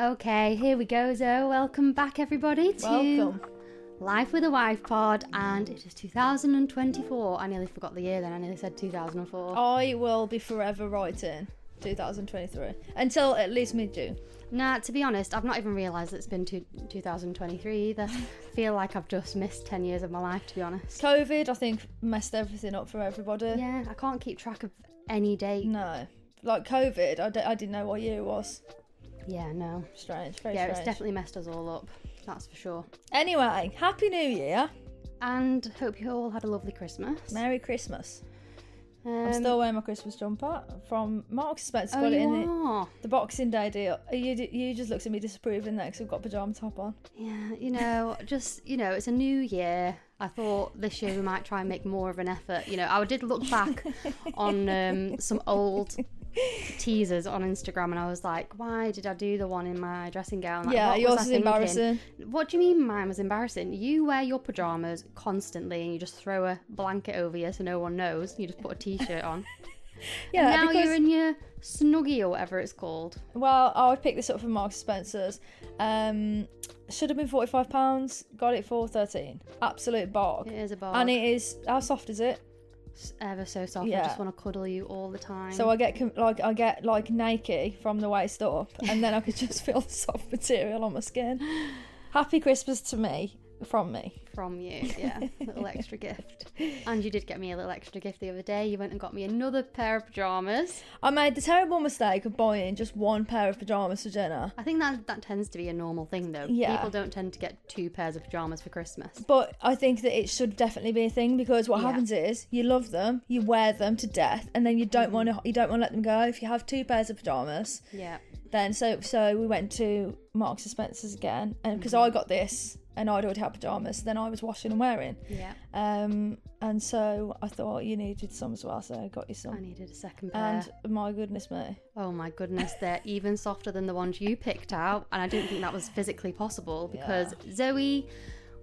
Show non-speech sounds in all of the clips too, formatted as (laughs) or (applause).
Okay, here we go, Zoe. Welcome back, everybody, to Welcome. Life with a Wife pod, and it is 2024. I nearly forgot the year then, I nearly said 2004. I will be forever writing 2023 until at least mid June. Nah, to be honest, I've not even realised it's been two 2023 either. I (laughs) feel like I've just missed 10 years of my life, to be honest. COVID, I think, messed everything up for everybody. Yeah, I can't keep track of any date. No. Like COVID, I, d- I didn't know what year it was. Yeah, no. Strange, very Yeah, strange. it's definitely messed us all up. That's for sure. Anyway, Happy New Year. And hope you all had a lovely Christmas. Merry Christmas. Um, I'm still wearing my Christmas jumper from Marks Spencer. Oh, got it in the, the Boxing Day deal. You, you just looked at me disapproving there because I've got pajama top on. Yeah, you know, (laughs) just you know, it's a new year. I thought this year we might try and make more of an effort. You know, I did look back (laughs) on um, some old teasers on Instagram, and I was like, why did I do the one in my dressing gown? Like, Yeah, what yours was is embarrassing. What do you mean mine was embarrassing? You wear your pajamas constantly, and you just throw a blanket over you so no one knows. You just put a t-shirt on. (laughs) Yeah, and now because you're in your snuggie or whatever it's called. Well, I would pick this up from Marks Spencer's. Um, should have been forty five pounds. Got it for thirteen. Absolute bog. It is a bar. And it is. How soft is it? Ever so soft. I just want to cuddle you all the time. So I get com- like I get like Nike from the waist up, and then I could just (laughs) feel the soft material on my skin. (gasps) Happy Christmas to me from me. from you, yeah, (laughs) little extra gift. And you did get me a little extra gift the other day. You went and got me another pair of pajamas. I made the terrible mistake of buying just one pair of pajamas for Jenna. I think that that tends to be a normal thing, though. Yeah. People don't tend to get two pairs of pajamas for Christmas. But I think that it should definitely be a thing because what Yeah. happens is you love them, you wear them to death, and then you don't want to you don't want to let them go. If you have two pairs of pajamas, Yeah. then so so we went to Marks and Spencer's again, and because Mm-hmm. I got this and I'd already had pajamas, then I was washing and wearing. Yeah. Um, and so I thought you needed some as well, so I got you some. I needed a second pair. And my goodness me, oh my goodness, they're (laughs) even softer than the ones you picked out. And I didn't think that was physically possible because Zoe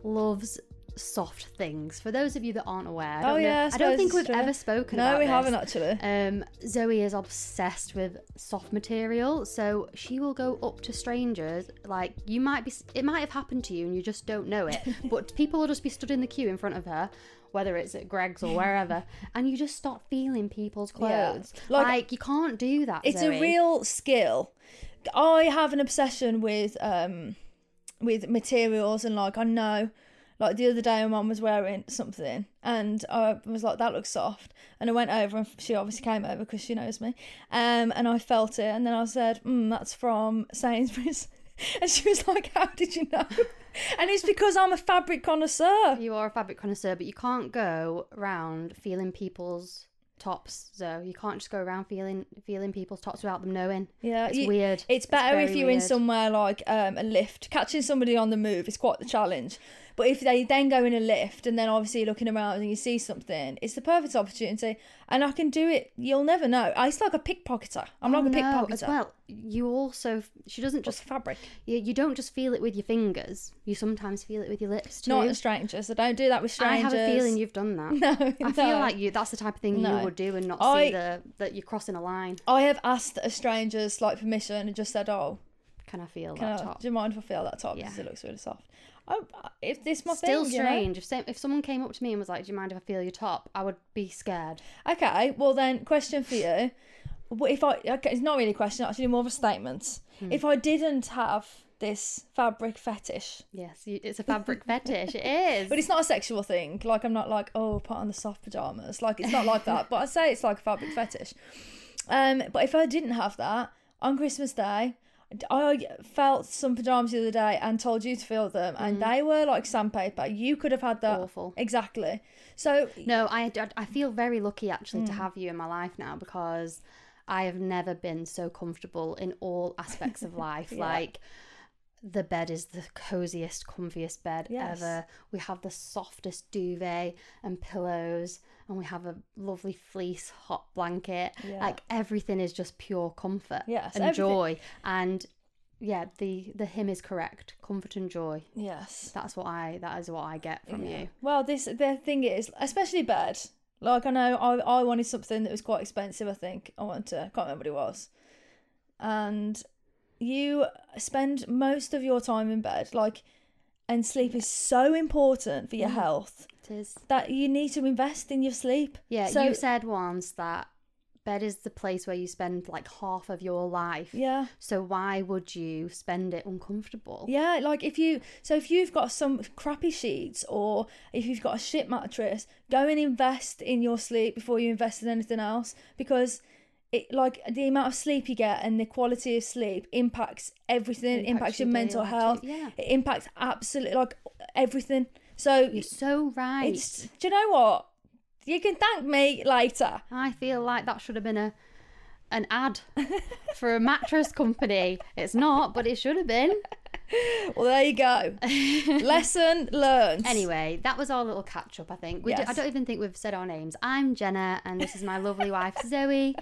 loves soft things. For those of you that aren't aware, I Oh, don't, know- yeah, I I don't think we've true. ever spoken No, we this. haven't actually. Um, Zoe is obsessed with soft material, so she will go up to strangers. Like you might be, it might have happened to you, and you just don't know it. (laughs) but people will just be stood in the queue in front of her, whether it's at Greggs or wherever, (laughs) and you just start feeling people's Yeah. clothes. Like- Like, you can't do that. it's Zoe. a real skill. I have an obsession with um with materials and like I know Like the other day, my mum was wearing something, and I was like, "That looks soft." And I went over, and she obviously came over because she knows me. Um, and I felt it, and then I said, mm, "That's from Sainsbury's." (laughs) And she was like, "How did you know?" (laughs) and it's because I'm a fabric connoisseur. You are a fabric connoisseur, but you can't go around feeling people's tops. So you can't just go around feeling feeling people's tops without them knowing. Yeah, it's you- weird. It's better if you're in somewhere like um, a lift. Catching somebody on the move is quite the challenge. But if they then go in a lift and then obviously you're looking around and you see something, it's the perfect opportunity. And I can do it. You'll never know. It's like a pickpocketer. I'm Oh, like a oh, no, pickpocketer. as well. You also she doesn't Just just fabric. you, you don't just feel it with your fingers. You sometimes feel it with your lips too. Not with strangers. I don't do that with strangers. I have a feeling you've done that. (laughs) No, I feel like you that's the type of thing No. you would do and not I- see the that you're crossing a line. I have asked a stranger's like permission and just said, "Oh, Can I feel can that I, top? do you mind if I feel that top Yeah. because it looks really soft?" I, if this my Still thing, you know? strange. If if someone came up to me and was like, "Do you mind if I feel your top?" I would be scared. Okay, well then, question for you: if I? Okay, it's not really a question. Actually, more of a statement. Hmm. If I didn't have this fabric fetish, Yes, you, it's a fabric fetish. It (laughs) is. but it's not a sexual thing. Like I'm not like, oh, put on the soft pajamas. Like it's not like that. But I say it's like a fabric fetish. Um, but if I didn't have that on Christmas Day. I felt some pajamas the other day and told you to feel them, and they were like sandpaper. You could have had that. Mm. Awful. Exactly. So No, I, I feel very lucky actually Hmm. to have you in my life now because I have never been so comfortable in all aspects of (laughs) life. Yeah. Like the bed is the coziest, comfiest bed Yes. ever. We have the softest duvet and pillows, and we have a lovely fleece hot blanket. Yeah. Like everything is just pure comfort Yes, and everything- joy. And yeah, the the hymn is correct. Comfort and joy. yes, That's what I that is what I get from you. Well, this the thing is, especially bed. Like I know I I wanted something that was quite expensive. I think I wanted to. I can't remember what it was. And you spend most of your time in bed, like, and sleep is so important for Mm. your health It is. that you need to invest in your sleep. Yeah, So- you said once that bed is the place where you spend like half of your life. Yeah. So why would you spend it uncomfortable? Yeah, like if you so if you've got some crappy sheets or if you've got a shit mattress, go and invest in your sleep before you invest in anything else because it like the amount of sleep you get and the quality of sleep impacts everything, Impacts impacts, your your mental health. yeah. It impacts absolutely like everything. So You're so right. it's do you know what? You can thank me later. I feel like that should have been a an ad (laughs) for a mattress company. It's not, but it should have been. (laughs) Well, there you go. (laughs) Lesson learned. Anyway, that was our little catch up. I think we. d- I Yes. don't even think we've said our names. I'm Jenna, and this is my lovely wife (laughs) Zoe,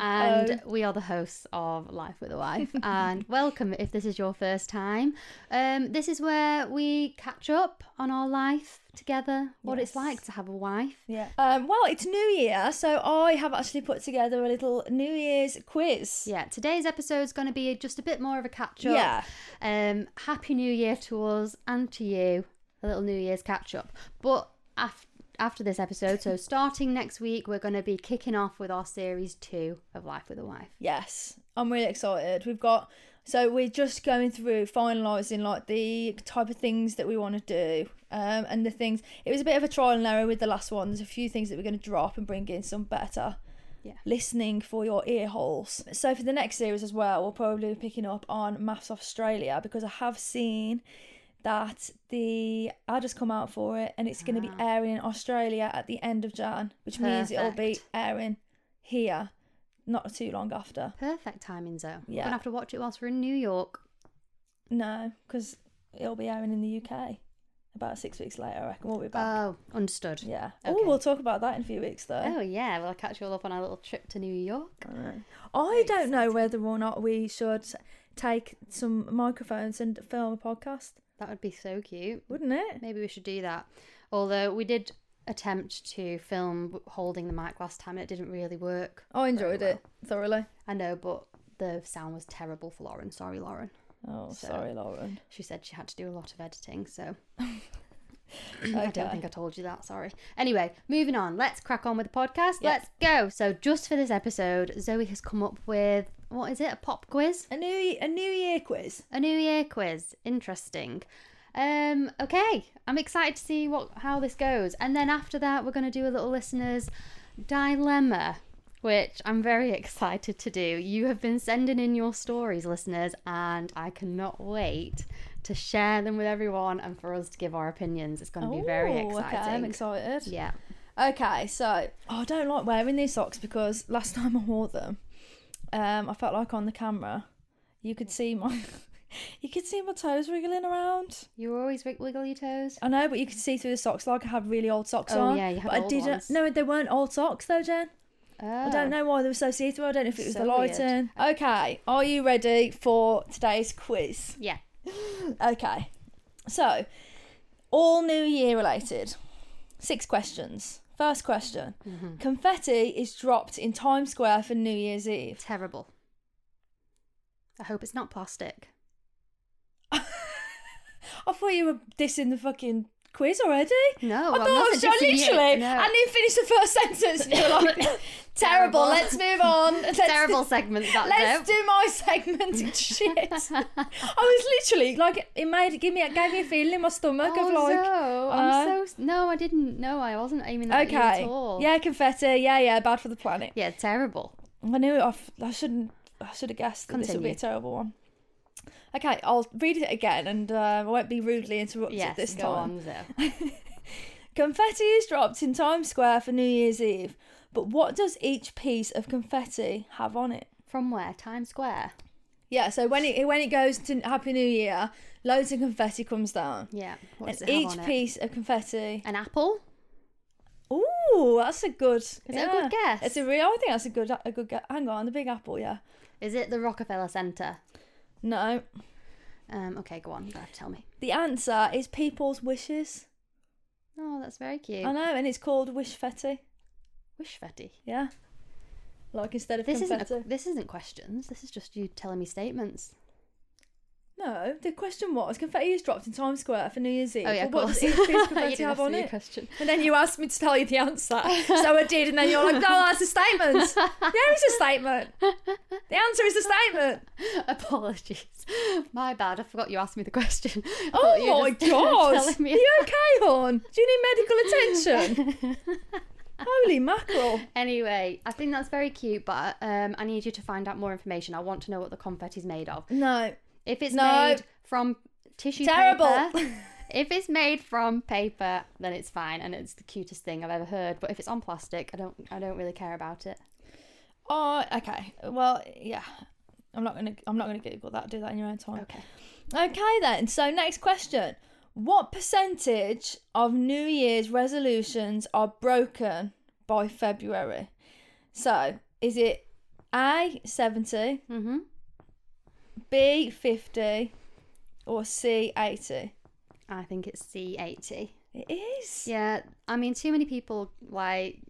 and Um, we are the hosts of Life with a Wife. And welcome if this is your first time. Um, this is where we catch up on our life together, what it's like to have a wife. Yeah. Um, well, it's New Year, so I have actually put together a little New Year's quiz. Yeah, today's episode is going to be just a bit more of a catch up. Yeah. Um, Happy New Year to us and to you. A little New Year's catch up. But af- after this episode, so (laughs) starting next week, we're going to be kicking off with our series two of Life with a Wife. Yes, I'm really excited. We've got so we're just going through finalising like the type of things that we want to do, um, and the things. It was a bit of a trial and error with the last one. There's a few things that we're going to drop and bring in some better. Yeah. Listening for your ear holes. So for the next series as well, we'll probably be picking up on MAFS Australia because I have seen that the ad has come out for it and it's going to be airing in Australia at the end of Jan, which means it'll be airing here not too long after. Perfect timing. We're Yeah. going to have to watch it whilst we're in New York. No, because it'll be airing in the UK about six weeks later. I reckon we'll be back. Oh, understood. yeah. okay. Oh, we'll talk about that in a few weeks though. Oh, yeah. Well, I'll catch you all up on our little trip to New York. I don't know whether or not we should take some microphones and film a podcast, That would be so cute. wouldn't it? Maybe we should do that. Although we did attempt to film holding the mic last time, and it didn't really work. Oh, I enjoyed Very it thoroughly. I know, but the sound was terrible for Lauren. Sorry, Lauren. Oh, So- sorry, Lauren. She said she had to do a lot of editing, so (laughs) I don't think I told you that. Sorry. Anyway, moving on. Let's crack on with the podcast. Yeah. Let's go. So, just for this episode, Zoe has come up with what is it? A pop quiz? A new a New Year quiz. A New Year quiz. Interesting. Um, okay, I'm excited to see what how this goes, and then after that, we're going to do a little listeners dilemma, which I'm very (laughs) excited to do. You have been sending in your stories, listeners, and I cannot wait to share them with everyone and for us to give our opinions. It's going to be very Ooh, exciting. Okay, I'm excited. Yeah. Okay, so oh, I don't like wearing these socks because last (laughs) time I wore them, um, I felt like on the camera, you could see my, you could see my toes wriggling around. You always wig- wiggle your toes. I know, but you could see through the socks like I had really old socks Oh, on. yeah, you had but I old didn't. ones. No, they weren't old socks though, Jen. I don't know why they were so see-through. I don't know if it was So the weird. lighting. Okay, are you ready for today's quiz? Yeah. Okay, so all New Year related. Six questions. First question: Mm-hmm. Confetti is dropped in Times Square for New Year's Eve. Terrible. I hope it's not plastic. (laughs) I thought you were dissing the fucking quiz already. No, I I'm thought not I was you. literally. No. I didn't finish the first (laughs) sentence. You were like, (laughs) terrible. Terrible. Let's move on. Let's Terrible do- segment. That Let's though. do my segment. Shit. I was literally like, it made give me, it gave me a feeling in my stomach Oh, of like, no. uh, I'm so no, I didn't. No, I wasn't aiming at you okay, at all. yeah, confetti, yeah, yeah, bad for the planet. yeah, terrible. I knew it. I, I shouldn't. I should have guessed that this would be a terrible one. Okay, I'll read it again, and uh, I won't be rudely interrupted Yes, this go time. on, (laughs) Confetti is dropped in Times Square for New Year's Eve, but what does each piece of confetti have on it? From where? Times Square. Yeah, so when it when it goes to Happy New Year, loads of confetti comes down. Yeah. What and does it have each piece of confetti. An apple. Ooh, that's a good. Is it a good guess? It's a real. I think that's a good a good guess. Hang on, the Big Apple, yeah. Is it the Rockefeller Center? No, Um. Okay, go on. You have to tell me. the answer is people's wishes. Oh, that's very cute. I know, and it's called wish fetti. Wish Fetty. Yeah, like instead of This confetti. isn't. A, this isn't questions. This is just you telling me statements. No, the question was confetti is dropped in Times Square for New Year's Eve. Oh yeah, what of does course. each piece of confetti have on it? question. And then you asked me to tell you the answer, so I did, and then you're like, "No, that's a statement. (laughs) Yeah, it's a statement. The answer is a statement." (laughs) Apologies. My bad. I forgot you asked me the question. I Oh thought you were my (laughs) god! Are you okay, hon? Do you need medical attention? Holy mackerel! Anyway, I think that's very cute, but um, I need you to find out more information. I want to know what the confetti's made of. No, If it's No. made from tissue Terrible. paper, (laughs) if it's made from paper, then it's fine, and it's the cutest thing I've ever heard. But if it's on plastic, I don't, I don't really care about it. Oh, okay. Well, yeah. I'm not gonna. I'm not gonna Google that. Do that in your own time. Okay. Okay then. So next question: What percentage of New Year's resolutions are broken by February? So is it A seventy, Mhm. B fifty, or C eighty? I think it's C eighty. It is. Yeah, I mean, too many people like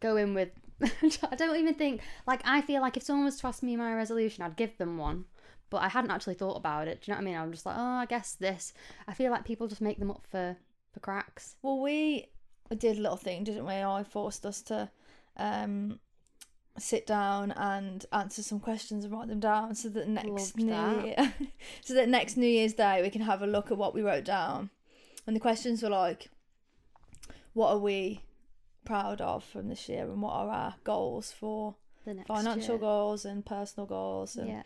go in with. (laughs) I don't even think like I feel like if someone was to ask me my resolution, I'd give them one, but I hadn't actually thought about it. Do you know what I mean? I'm just like, oh, I guess this. I feel like people just make them up for for cracks. Well, we did a little thing, didn't we? I forced us to um, sit down and answer some questions and write them down, so that next Loved New that. Year, (laughs) so that next New Year's Day we can have a look at what we wrote down. And the questions were like, "What are we proud of from this year, and what are our goals for The next financial year. goals and personal goals?" And, Yeah,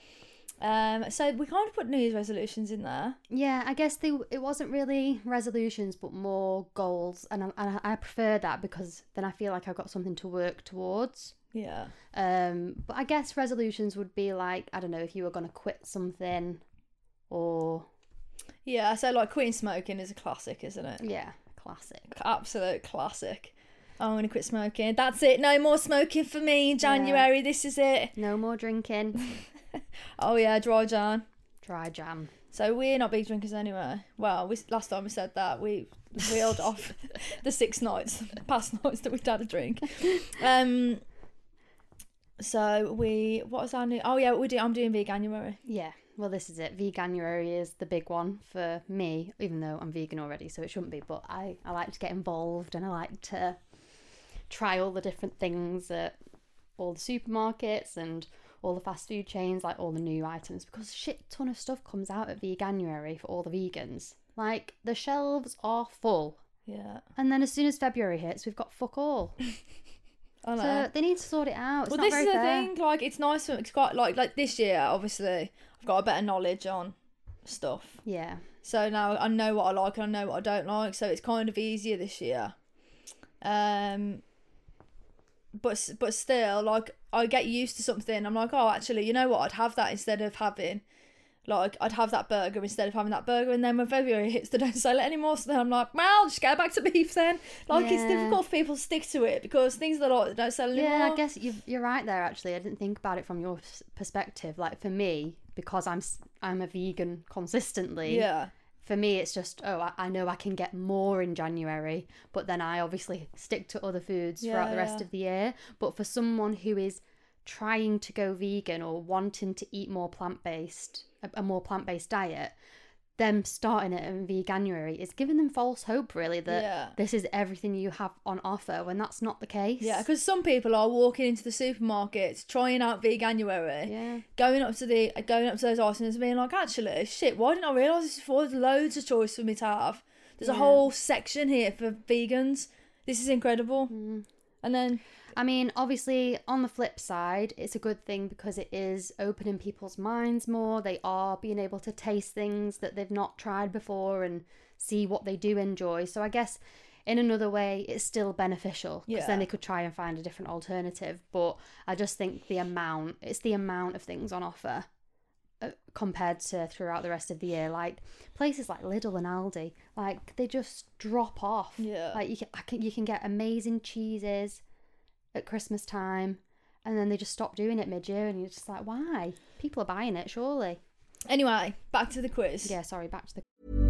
Um, so we kind of put New Year's resolutions in there. yeah. I guess they it wasn't really resolutions, but more goals, and I, and I prefer that because then I feel like I've got something to work towards. Yeah. Um, but I guess resolutions would be like I don't know if you were going to quit something, or Yeah. So like quitting smoking is a classic, isn't it? yeah, classic. absolute classic. I'm gonna quit smoking. That's it. No more smoking for me in January. This is it. No more drinking. (laughs) Oh yeah, dry Jan. Dry jam. So we're not big drinkers anyway. Well, we, last time we said that we reeled off (laughs) the six nights, past nights that we'd had a drink. Um. So we, what was our new? Oh yeah, we do. I'm doing veganuary. Yeah. Well, this is it. Veganuary is the big one for me, even though I'm vegan already, so it shouldn't be. But I, I like to get involved and I like to try all the different things at all the supermarkets and all the fast food chains, like all the new items, because shit ton of stuff comes out at Veganuary for all the vegans. Like the shelves are full. Yeah. And then as soon as February hits, we've got fuck all. (laughs) I know. So they need to sort it out. It's well, not this is the fair. thing. Like, it's nice. For, it's got like like this year. Obviously, I've got a better knowledge on stuff. Yeah. So now I know what I like and I know what I don't like. So it's kind of easier this year. Um, but but still, like I get used to something. I'm like, oh, actually, you know what? I'd have that instead of having. Like I'd have that burger instead of having that burger, and then when February hits, they don't sell it anymore. So then I'm like, well, just go back to (laughs) beef then. Like it's difficult for people to stick to it because things that like don't sell anymore. Yeah, I guess you've, you're right there. Actually, I didn't think about it from your perspective. Like for me, because I'm I'm a vegan consistently. Yeah, For me, it's just oh, I, know I can get more in January, but then I obviously stick to other foods throughout the rest yeah. of the year. But for someone who is trying to go vegan or wanting to eat more plant based, a, a more plant based diet, them starting it in veganuary is giving them false hope. Really, that Yeah. this is everything you have on offer when that's not the case. yeah. Because some people are walking into the supermarkets trying out veganuary. yeah. going up to the going up to those items and being like, actually, shit, why didn't I realise this before? There's loads of choice for me to have. There's a whole section here for vegans. This is incredible. Mm. And then I mean, obviously, on the flip side, it's a good thing because it is opening people's minds more. They are being able to taste things that they've not tried before and see what they do enjoy. So I guess in another way, it's still beneficial because Yeah. then they could try and find a different alternative. But I just think the amount, it's the amount of things on offer Uh, compared to throughout the rest of the year. Like places like Lidl and Aldi, like they just drop off. Yeah. Like you can, I can you can get amazing cheeses at Christmas time, and then they just stop doing it mid year, and you're just like, why? People are buying it, surely. anyway, back to the quiz. Yeah, sorry, back to the.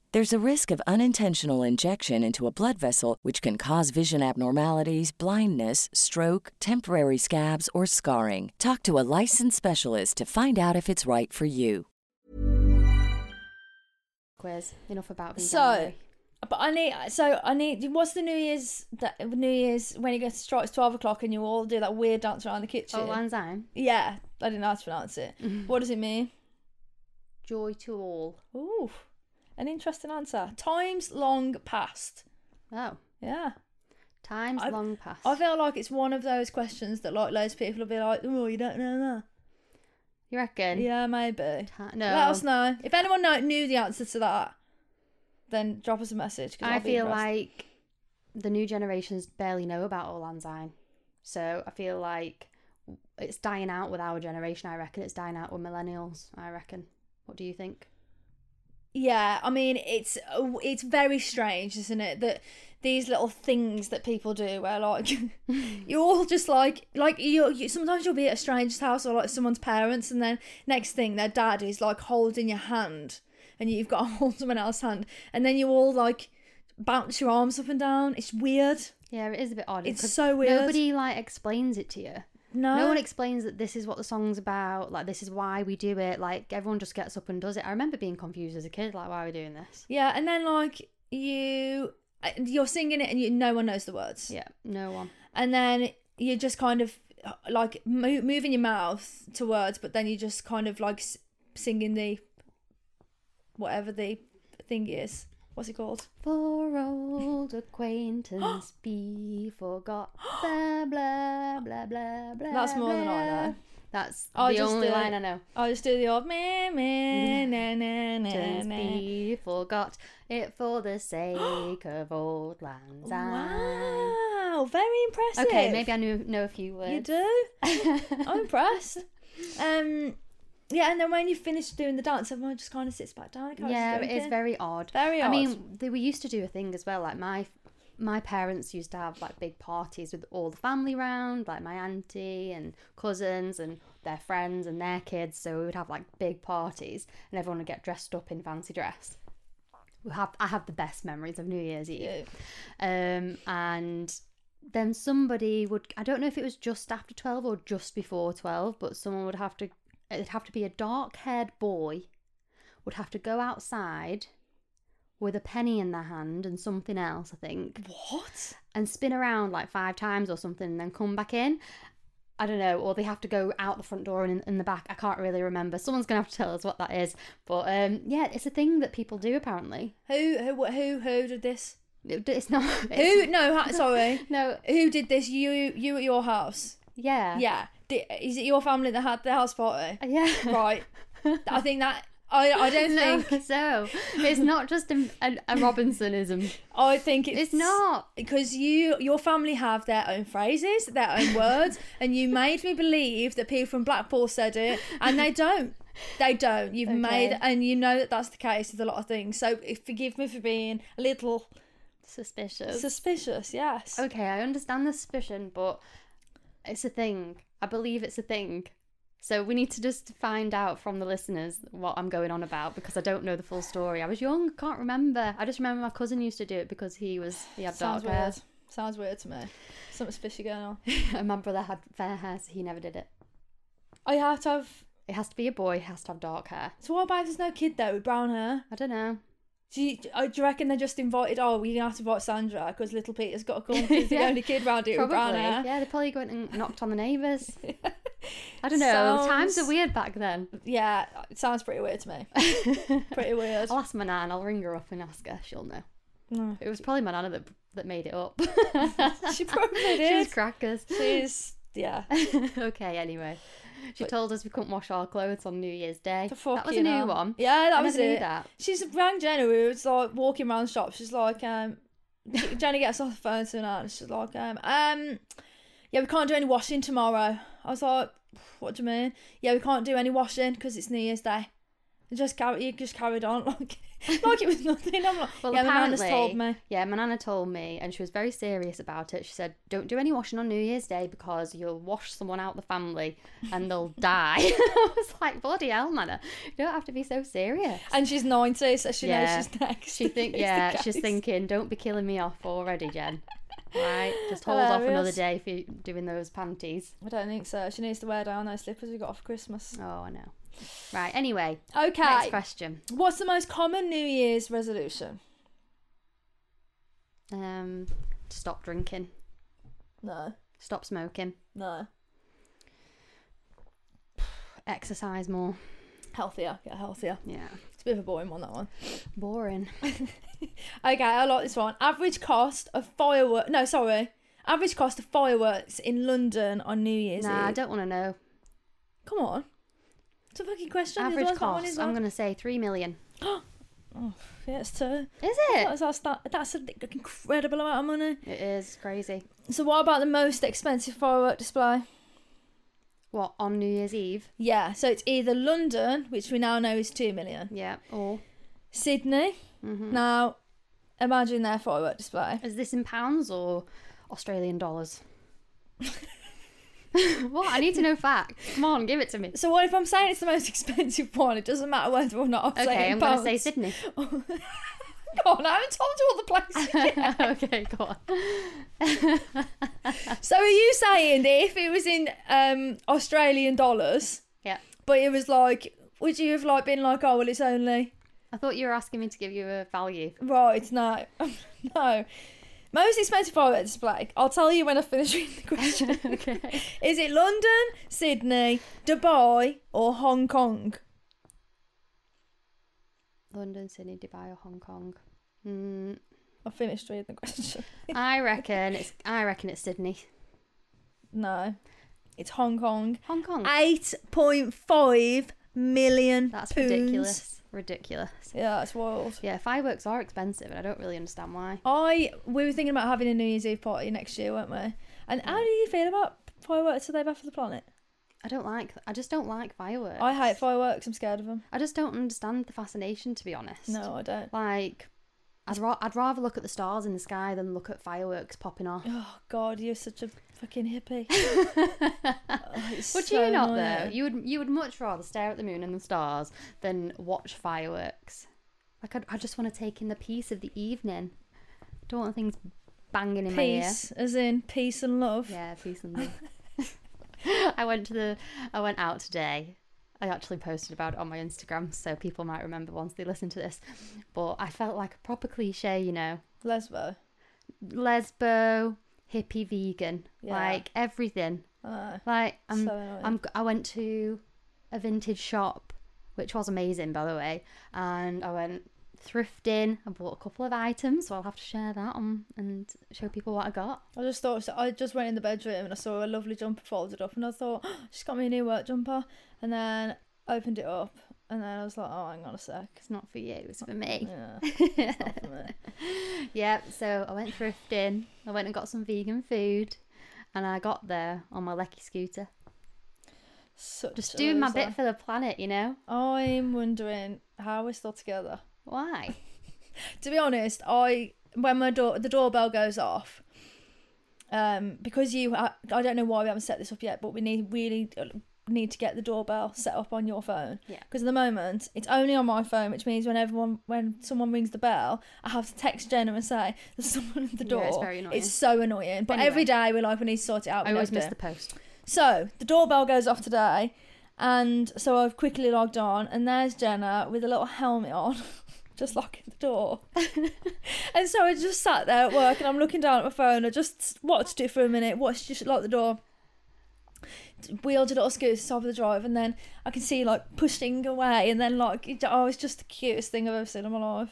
There's a risk of unintentional injection into a blood vessel, which can cause vision abnormalities, blindness, stroke, temporary scabs, or scarring. Talk to a licensed specialist to find out if it's right for you. quiz. Enough about vegan. So, but I need. So I need. What's the New Year's? That New Year's when it gets strikes twelve o'clock and you all do that weird dance around the kitchen. oh, Lang Syne, yeah, I didn't know how to pronounce it. Mm-hmm. What does it mean? joy to all. Ooh, an interesting answer. Times long past. Oh, Yeah. times I've- long past. I feel like it's one of those questions that like loads of people will be like, oh, you don't know that. you reckon? Yeah, maybe. Ti- no. Let us know if anyone know, knew the answer to that. Then drop us a message. I feel like the new generations barely know about Syne. So I feel like it's dying out with our generation. I reckon it's dying out with millennials. I reckon. What do you think? Yeah, I mean it's oh, it's very strange, isn't it? That these little things that people do, where like (laughs) (laughs) you're all just like like you, you sometimes you'll be at a stranger's house or like someone's parents, and then next thing their dad is like holding your hand, and you've got to (laughs) hold someone else's hand, and then you all like bounce your arms up and down. It's weird. Yeah, it is a bit odd. It's so weird. Nobody like explains it to you. No, No one explains that this is what the song's about. Like this is why we do it. Like everyone just gets up and does it. I remember being confused as a kid. Like why are we doing this? yeah, and then like you you're singing it and you no one knows the words. Yeah, no one. and then you're just kind of uh, like mo- moving your mouth to words, but then you just kind of like s- singing the whatever the thing is. What's it called? For old acquaintance (gasps) be forgot. Blah blah blah blah blah. That's more than I know. That's I the just only do line. I know. I just do the old meh meh (laughs) na na na na. be forgot it for the sake of old (gasps) lang syne. Wow, very impressive. Okay, maybe I knew know a few words. You do? (laughs) I'm impressed. (laughs) Um, yeah, and then when you finish doing the dance, everyone just kind of sits back down. and Yeah, it is very odd. Very odd. I mean, they, we used to do a thing as well. Like my my parents used to have like big parties with all the family round, like my auntie and cousins and their friends and their kids. So we would have like big parties, and everyone would get dressed up in fancy dress. We have I have the best memories of New Year's Eve, um, and then somebody would I don't know if it was just after twelve or just before twelve, but someone would have to it'd have to be a dark haired boy would have to go outside with a penny in their hand and something else, I think, What? and spin around like five times or something and then come back in. I don't know, or they have to go out the front door and in, in the back. I can't really remember. Someone's gonna have to tell us what that is. But um, yeah, it's a thing that people do apparently. Who who who who did this? It's not. Who? No, (laughs) sorry. No. Who did this? You you at your house? Yeah. Yeah. Did, is it your family that had the house party? Uh, yeah. Right. I think that I I (laughs) don't No, think so it's not just a, a, a Robinsonism. I think it's, It's not. because you your family have their own phrases, their own words, (laughs) and you made me believe that people from Blackpool said it, and they don't. They don't. You've made, and you know that that's the case with a lot of things. So forgive me for being a little Suspicious. suspicious. Yes. Okay, I understand the suspicion, but it's a thing. I believe it's a thing. So we need to just find out from the listeners what I'm going on about because I don't know the full story. I was young, can't remember. I just remember my cousin used to do it because he was he had Sounds dark hair, weird. Sounds weird to me. Something's fishy going on. (laughs) and my brother had fair hair, so he never did it. Oh, I have to have. It has to be a boy, he has to have dark hair. So what about if there's no kid there with brown hair? I don't know. Do you, uh, do you reckon they just invited? Oh, we're gonna have to invite Sandra because little Peter's got a come. He's the (laughs) Yeah. only kid round here with brown Probably. hair. Yeah, they probably went and knocked on the neighbours. (laughs) I don't know. Times are weird back then. Yeah, it sounds pretty weird to me. (laughs) pretty weird. I'll ask my nan. I'll ring her up and ask her. She'll know. No. It was probably my nana that that made it up. She probably She did. was crackers. She's yeah. okay, anyway. She told us we couldn't wash our clothes on New Year's Day. That was a new hell. one. Yeah, that I was it. that. She's rang Jenny. We was like walking around the shop. She's like, um, (laughs) Jenny gets off the phone to her and she's like, um, um, yeah, we can't do any washing tomorrow. I was like, what do you mean? Yeah, we can't do any washing because it's New Year's Day. Just carry, you just carried on (laughs) like, like it was nothing. I'm like, Well, yeah, my nana's told me. yeah, my nana told me, and she was very serious about it. She said, "Don't do any washing on New Year's Day because you'll wash someone out the family and they'll (laughs) die." (laughs) I was like, "Bloody hell, nana! You don't have to be so serious." And she's 90, so she yeah, knows she's next. she think, if it's the yeah, she's thinking, "Don't be killing me off already, Jen." Right, just hold off another day for doing those panties. I don't think so. She needs to wear down those slippers we got off Christmas. Oh, I know. Right. Anyway, Okay. next question. What's the most common New Year's resolution? Um, stop drinking, No. stop smoking, No. exercise more. Healthier. Get healthier. Yeah, It's a bit of a boring one, that one. boring. (laughs) Okay, I like this one. Average cost of fireworks. No, sorry. Average cost of fireworks in London on New Year's Nah, I don't want to know. Come on. It's a fucking question. Average cost. I'm going to say three million. (gasps) Yeah, it's two. Is That's, it? that's, that, that's an incredible amount of money. It is crazy. So, what about the most expensive firework display? What on New Year's Eve? Yeah, so it's either London, which we now know is 2 million, Yeah. Or Sydney. Mm-hmm. Now, imagine their firework display. is this in pounds or Australian dollars? (laughs) (laughs) what? I need to know facts. Come on, give it to me. So, what if I'm saying it's the most (laughs) expensive one? It doesn't matter whether or not I'm Okay, saying I'm going to say. Sydney. (laughs) Go on, I haven't told you all the places okay, go on. So are you saying that if it was in um, Australian dollars, Yeah. but it was like, would you have like been like, oh well, it's only I thought you were asking me to give you a value. right? No, no. Most expensive fireworks display. I'll tell you when I finish (laughs) reading the question. (laughs) okay. Is it London, Sydney, Dubai, or Hong Kong? London, Sydney, Dubai, or Hong Kong? Mm, I finished reading the question. (laughs) I reckon it's. I reckon it's Sydney. no, it's Hong Kong. Hong Kong. Eight point five million. That's pounds. ridiculous. Ridiculous. Yeah, that's wild. Yeah, fireworks are expensive, and I don't really understand why. I we were thinking about having a New Year's Eve party next year, weren't we? And how do you feel about fireworks? Are they bad for the planet? I don't like. I just don't like fireworks. I hate fireworks. I'm scared of them. I just don't understand the fascination, to be honest. No, I don't. Like, I'd ra- I'd rather look at the stars in the sky than look at fireworks popping off. Oh God, you're such a fucking hippie. (laughs) Oh, it's Would so you not though? You would you would much rather stare at the moon and the stars than watch fireworks. Like I, I just want to take in the peace of the evening. Don't want things banging in Peace, as in peace and love. Yeah, peace and love. (laughs) I went to the I went out today. I actually posted about it on my Instagram, so people might remember once they listen to this. But I felt like a proper cliche, you know, Lesbo. lesbo, hippie, vegan, Yeah. like everything. Uh, Like I'm, So. I'm, I went to a vintage shop, which was amazing, by the way, and I went thrifting. I bought a couple of items, so I'll have to share that on and show people what I got. I just thought I just went in the bedroom and I saw a lovely jumper folded up, and I thought (gasps) she's got me a new work jumper, and then opened it up, and then I was like, oh, hang on a sec. It's not for you, it's for me. Yeah, (laughs) it's not for me. yeah, so I went thrifting. I went and got some vegan food, and I got there on my Lecky scooter, Such just doing my bit for the planet, you know. I'm wondering how we're still together. Why? (laughs) to be honest, I when my door the doorbell goes off, um, because you I, I don't know why we haven't set this up yet, but we need really need to get the doorbell set up on your phone. Yeah. Because at the moment it's only on my phone, which means when everyone when someone rings the bell, I have to text Jenna and say there's someone at the door. Yeah, it's very annoying. It's so annoying. But Anyway. every day we're like we need to sort it out. I always miss do. the post. So the doorbell goes off today, and so I've quickly logged on, and there's Jenna with a little helmet on, (laughs) just locking the door. (laughs) and so I just sat there at work, and I'm looking down at my phone. I just watched it for a minute, watched just lock the door. Wheeled a little scooter to the top of the drive, and then I can see like pushing away, and then like it, oh, it's just the cutest thing I've ever seen in my life.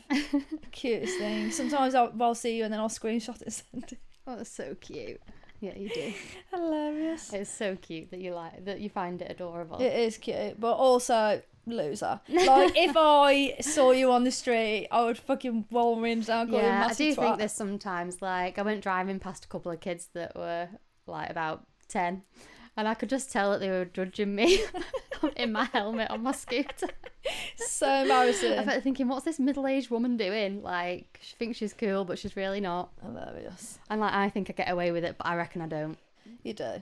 (laughs) cutest thing. Sometimes I'll, I'll see you, and then I'll screenshot it and send it. Oh, that's so cute. Yeah, you do. Hilarious. It's so cute that you like that you find it adorable. It is cute, but also loser. (laughs) Like if I saw you on the street, I would fucking roll my windows down. Call you a yeah, I do think twat. this sometimes. Like I went driving past a couple of kids that were like about ten, and I could just tell that they were judging me (laughs) in my helmet on my scooter. (laughs) So embarrassing. I felt thinking, what's this middle-aged woman doing? Like she thinks she's cool, but she's really not. Hilarious. And like I think I get away with it, but I reckon I don't. You do.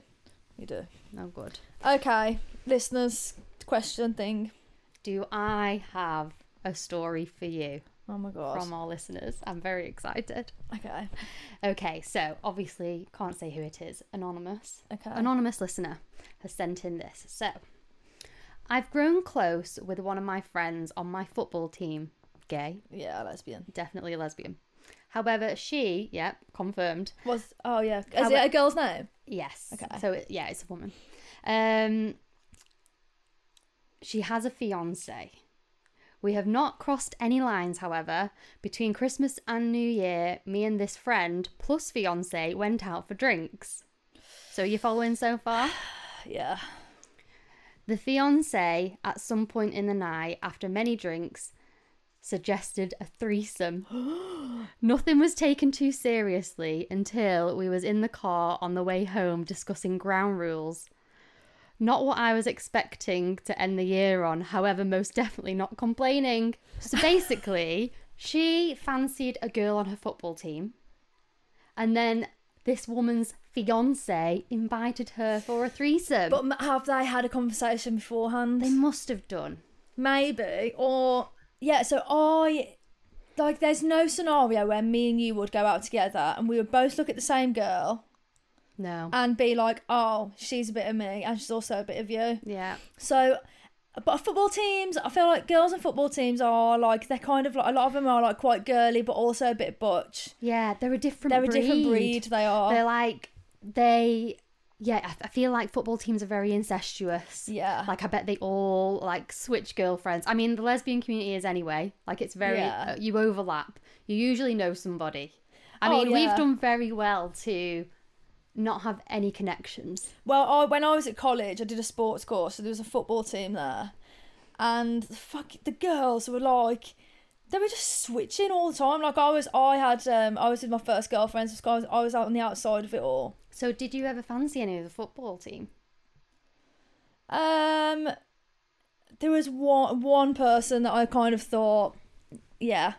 You do. No good. Okay, listeners, question thing. Do I have a story for you Oh my god. from our listeners? I'm very excited. Okay. Okay, so obviously can't say who it is. Anonymous. Okay. Anonymous listener has sent in this. So, I've grown close with one of my friends on my football team. Gay, Yeah, lesbian. definitely a lesbian. However, she, yep, confirmed. Was oh yeah. Is it a girl's name? Yes. Okay. So it, yeah, it's a woman. Um, she has a fiance. We have not crossed any lines, however. Between Christmas and New Year, me and this friend plus fiance went out for drinks. So you following so far? (sighs) Yeah. The fiance, at some point in the night, after many drinks, suggested a threesome. (gasps) Nothing was taken too seriously until we was in the car on the way home discussing ground rules. Not what I was expecting to end the year on, however, most (laughs) definitely not complaining. So basically, she fancied a girl on her football team, and then this woman's fiance invited her for a threesome. But have they had a conversation beforehand? They must have done. Maybe. Or yeah, so I like there's no scenario where me and you would go out together and we would both look at the same girl No. and be like, Oh, she's a bit of me and she's also a bit of you. yeah. So but football teams, I feel like girls and football teams are like they're kind of like a lot of them are like quite girly, but also a bit butch. Yeah, they're a different. They're a breed. different breed. They are. They're like they. Yeah, I- feel like football teams are very incestuous. Yeah. Like I bet they all like switch girlfriends. I mean, the lesbian community is anyway. Like it's very Yeah. uh, you overlap. You usually know somebody. I Oh, mean, we've done very well to not have any connections. Well, I, when I was at college, I did a sports course, so there was a football team there, and the fuck, the girls were like, they were just switching all the time. Like I was, I had, um, I was with my first girlfriend, so I was, I was out on the outside of it all. So, did you ever fancy any of the football team? Um, there was one one person that I kind of thought, yeah,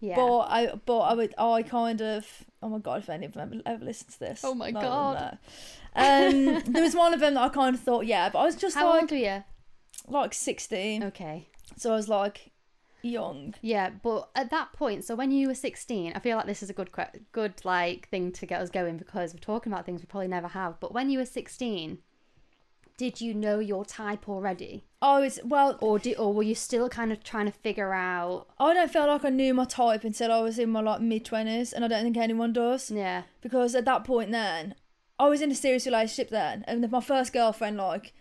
Yeah. but I, but I would, I kind of, oh my god, if any of them ever, listen to this, Oh my no, God. no. Um, there was one of them that I kind of thought, yeah, but I was just How like, old are you? like sixteen. Okay. So I was like young. Yeah, but at that point, so when you were 16, I feel like this is a good good like thing to get us going because we're talking about things we probably never have. But when you were 16, did you know your type already? I was well. Or did or were you still kind of trying to figure out I don't feel like I knew my type until I was in my like mid twenties, and I don't think anyone does. yeah. Because at that point, then I was in a serious relationship then, and my first girlfriend, like,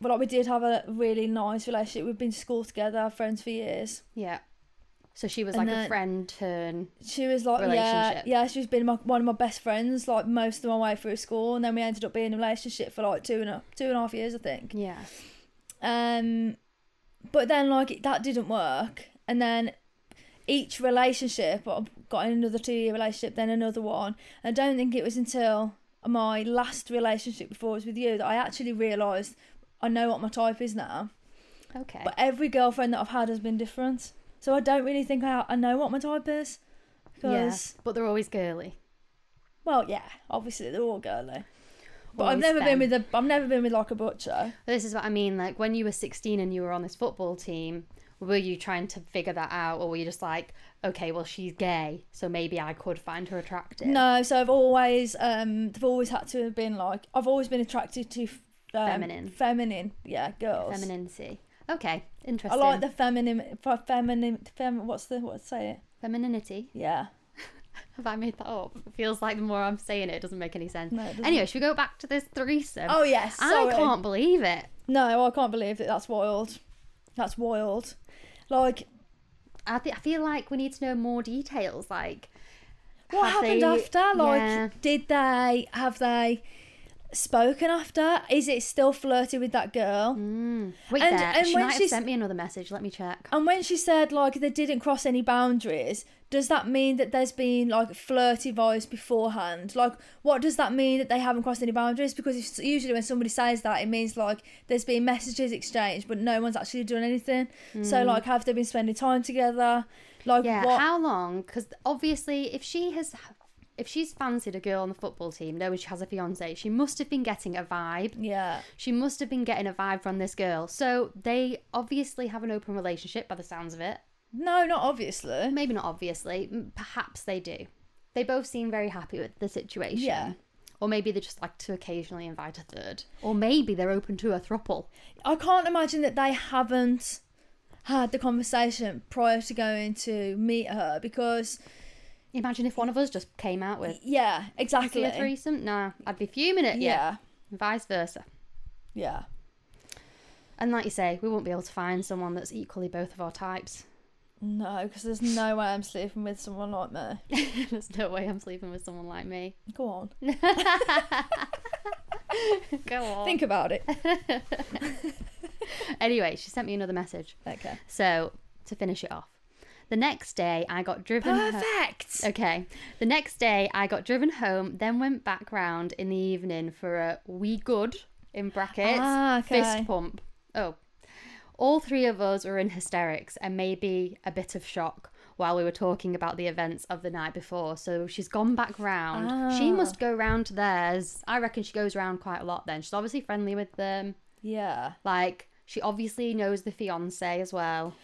well, like we did have a really nice relationship. We've been to school together, friends for years. Yeah. So she was And like a friend turn. She was like, yeah, Relationship. yeah. She's been my, one of my best friends like most of my way through school, and then we ended up being in a relationship for like two and a two and a half years, I think. Yeah. Um, but then like that didn't work, and then each relationship, I got in another two year relationship, then another one. I don't think it was until my last relationship before it was with you that I actually realised I know what my type is now. Okay. But every girlfriend that I've had has been different, so I don't really think I I know what my type is. yeah. Because But they're always girly. well, yeah, obviously they're all girly. But I've never been with a I've never been with like a butcher. This is what I mean. Like when you were 16 and you were on this football team, were you trying to figure that out, or were you just like, okay, well she's gay, so maybe I could find her attractive? No, so I've always um they've always had to have been like I've always been attracted to um, Feminine. feminine, yeah, girls. femininity. Okay, I like the feminine, fe- feminine, fem. What's the what? Say it. femininity. Yeah. (laughs) Have I made that up? It feels like the more I'm saying it, it doesn't make any sense. No, anyway, should we go back to this threesome? Oh yes. I can't believe it. No, I can't believe it. That's wild. That's wild. Like I, th- I feel like we need to know more details. Like, what happened they- after? Like, Yeah. did they have they spoken after? Is it still flirty with that girl? Mm. wait And- there. and she might have sent me another message. Let me check. And when she said like they didn't cross any boundaries, does that mean that there's been like flirty vibes beforehand? Like, what does that mean that they haven't crossed any boundaries? Because it's usually when somebody says that, it means like there's been messages exchanged, but no one's actually done anything. So like, have they been spending time together? Like. Yeah, what? how long? Because obviously, if she has, if she's fancied a girl on the football team, knowing she has a fiance, she must have been getting a vibe. yeah, She must have been getting a vibe from this girl. So they obviously have an open relationship by the sounds of it. no, not obviously. Maybe not obviously. Perhaps they do. They both seem very happy with the situation. Yeah. Or maybe they just like to occasionally invite a third. Or maybe they're open to a thruple. I can't imagine that they haven't had the conversation prior to going to meet her because Imagine if one of us just came out with yeah, exactly. a threesome. Nah, I'd be fuming at you. Yeah, Vice versa. yeah. And like you say, we won't be able to find someone that's equally both of our types. No, because there's no way I'm sleeping with someone like me. (laughs) There's no way I'm sleeping with someone like me. Go on. (laughs) (laughs) Go on. Think about it. anyway, she sent me another message. Okay. So, to finish it off, the next day I got driven. ho- Perfect. Okay. The next day I got driven home, then went back round in the evening for a wee good in brackets Ah, okay. fist pump. Oh. All three of us were in hysterics and maybe a bit of shock while we were talking about the events of the night before. So she's gone back round. She Ah. must go round to theirs. I reckon she goes round quite a lot then. She's obviously friendly with them. Yeah. Like she obviously knows the fiance as well.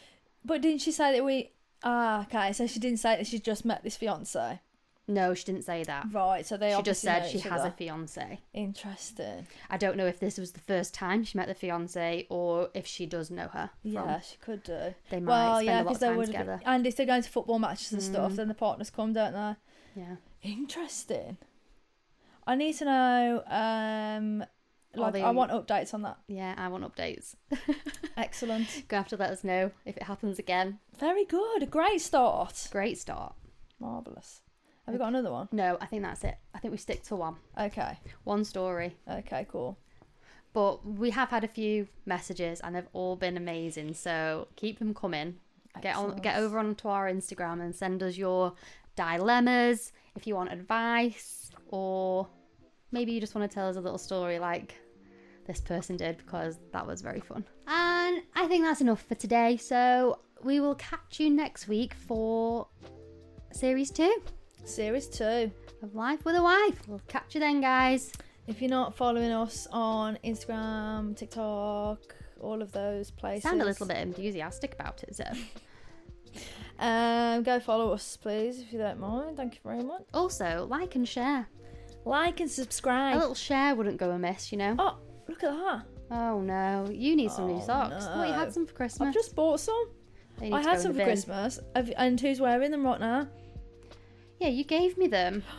But didn't she say that we? Ah, okay. So she didn't say that she just met this fiance. No, she didn't say that. Right, so they She just said she has a other. fiance. Interesting. I don't know if this was the first time she met the fiance or if she does know her. Yeah, she could do. They might well, spend yeah, a lot because of they time together. And if they're going to football matches and stuff, Mm. then the partners come, don't they? Yeah. Interesting. I need to know. Um, like, I want updates on that. Yeah, I want updates. (laughs) Excellent. Go after, have to let us know if it happens again. Very good. Great start. Great start. Marvelous. Have we got another one? No, I think that's it. I think we stick to one. Okay. One story. Okay. Cool. But we have had a few messages and they've all been amazing. So keep them coming. Get on get over onto our Instagram and send us your dilemmas if you want advice or maybe you just want to tell us a little story like this person did because that was very fun. And I think that's enough for today. So we will catch you next week for series 2 Series two. of Life with a Wife. We'll catch you then guys. If you're not following us on Instagram, TikTok, all of those places, Sound a little bit enthusiastic about it, so. (laughs) Um, go follow us, please, if you don't mind. Thank you very much. Also, like and share. Like and subscribe. A little share wouldn't go amiss, you know. Oh, look at that! Oh no, you need some new Oh, socks. Thought you no. had some for Christmas. I've just bought some. They need I to had in some the for bin. Christmas, Have- and who's wearing them right now? Yeah, you gave me them. (gasps)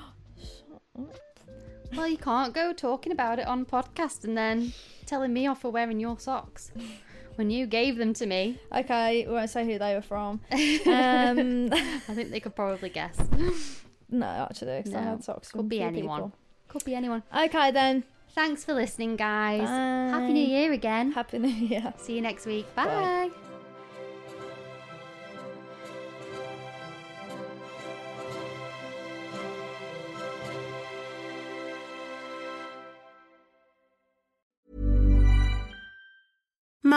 Well, you can't go talking about it on podcast and then telling me off for wearing your socks (laughs) when you gave them to me. Okay, we won't say who they were from. (laughs) Um, I think they could probably guess. (laughs) no, actually, 'cause I No, had socks from could be a few anyone. people. Could be anyone. Okay, then. Thanks for listening, guys. Happy New Year again. Happy New Year. See you next week. Bye. Bye.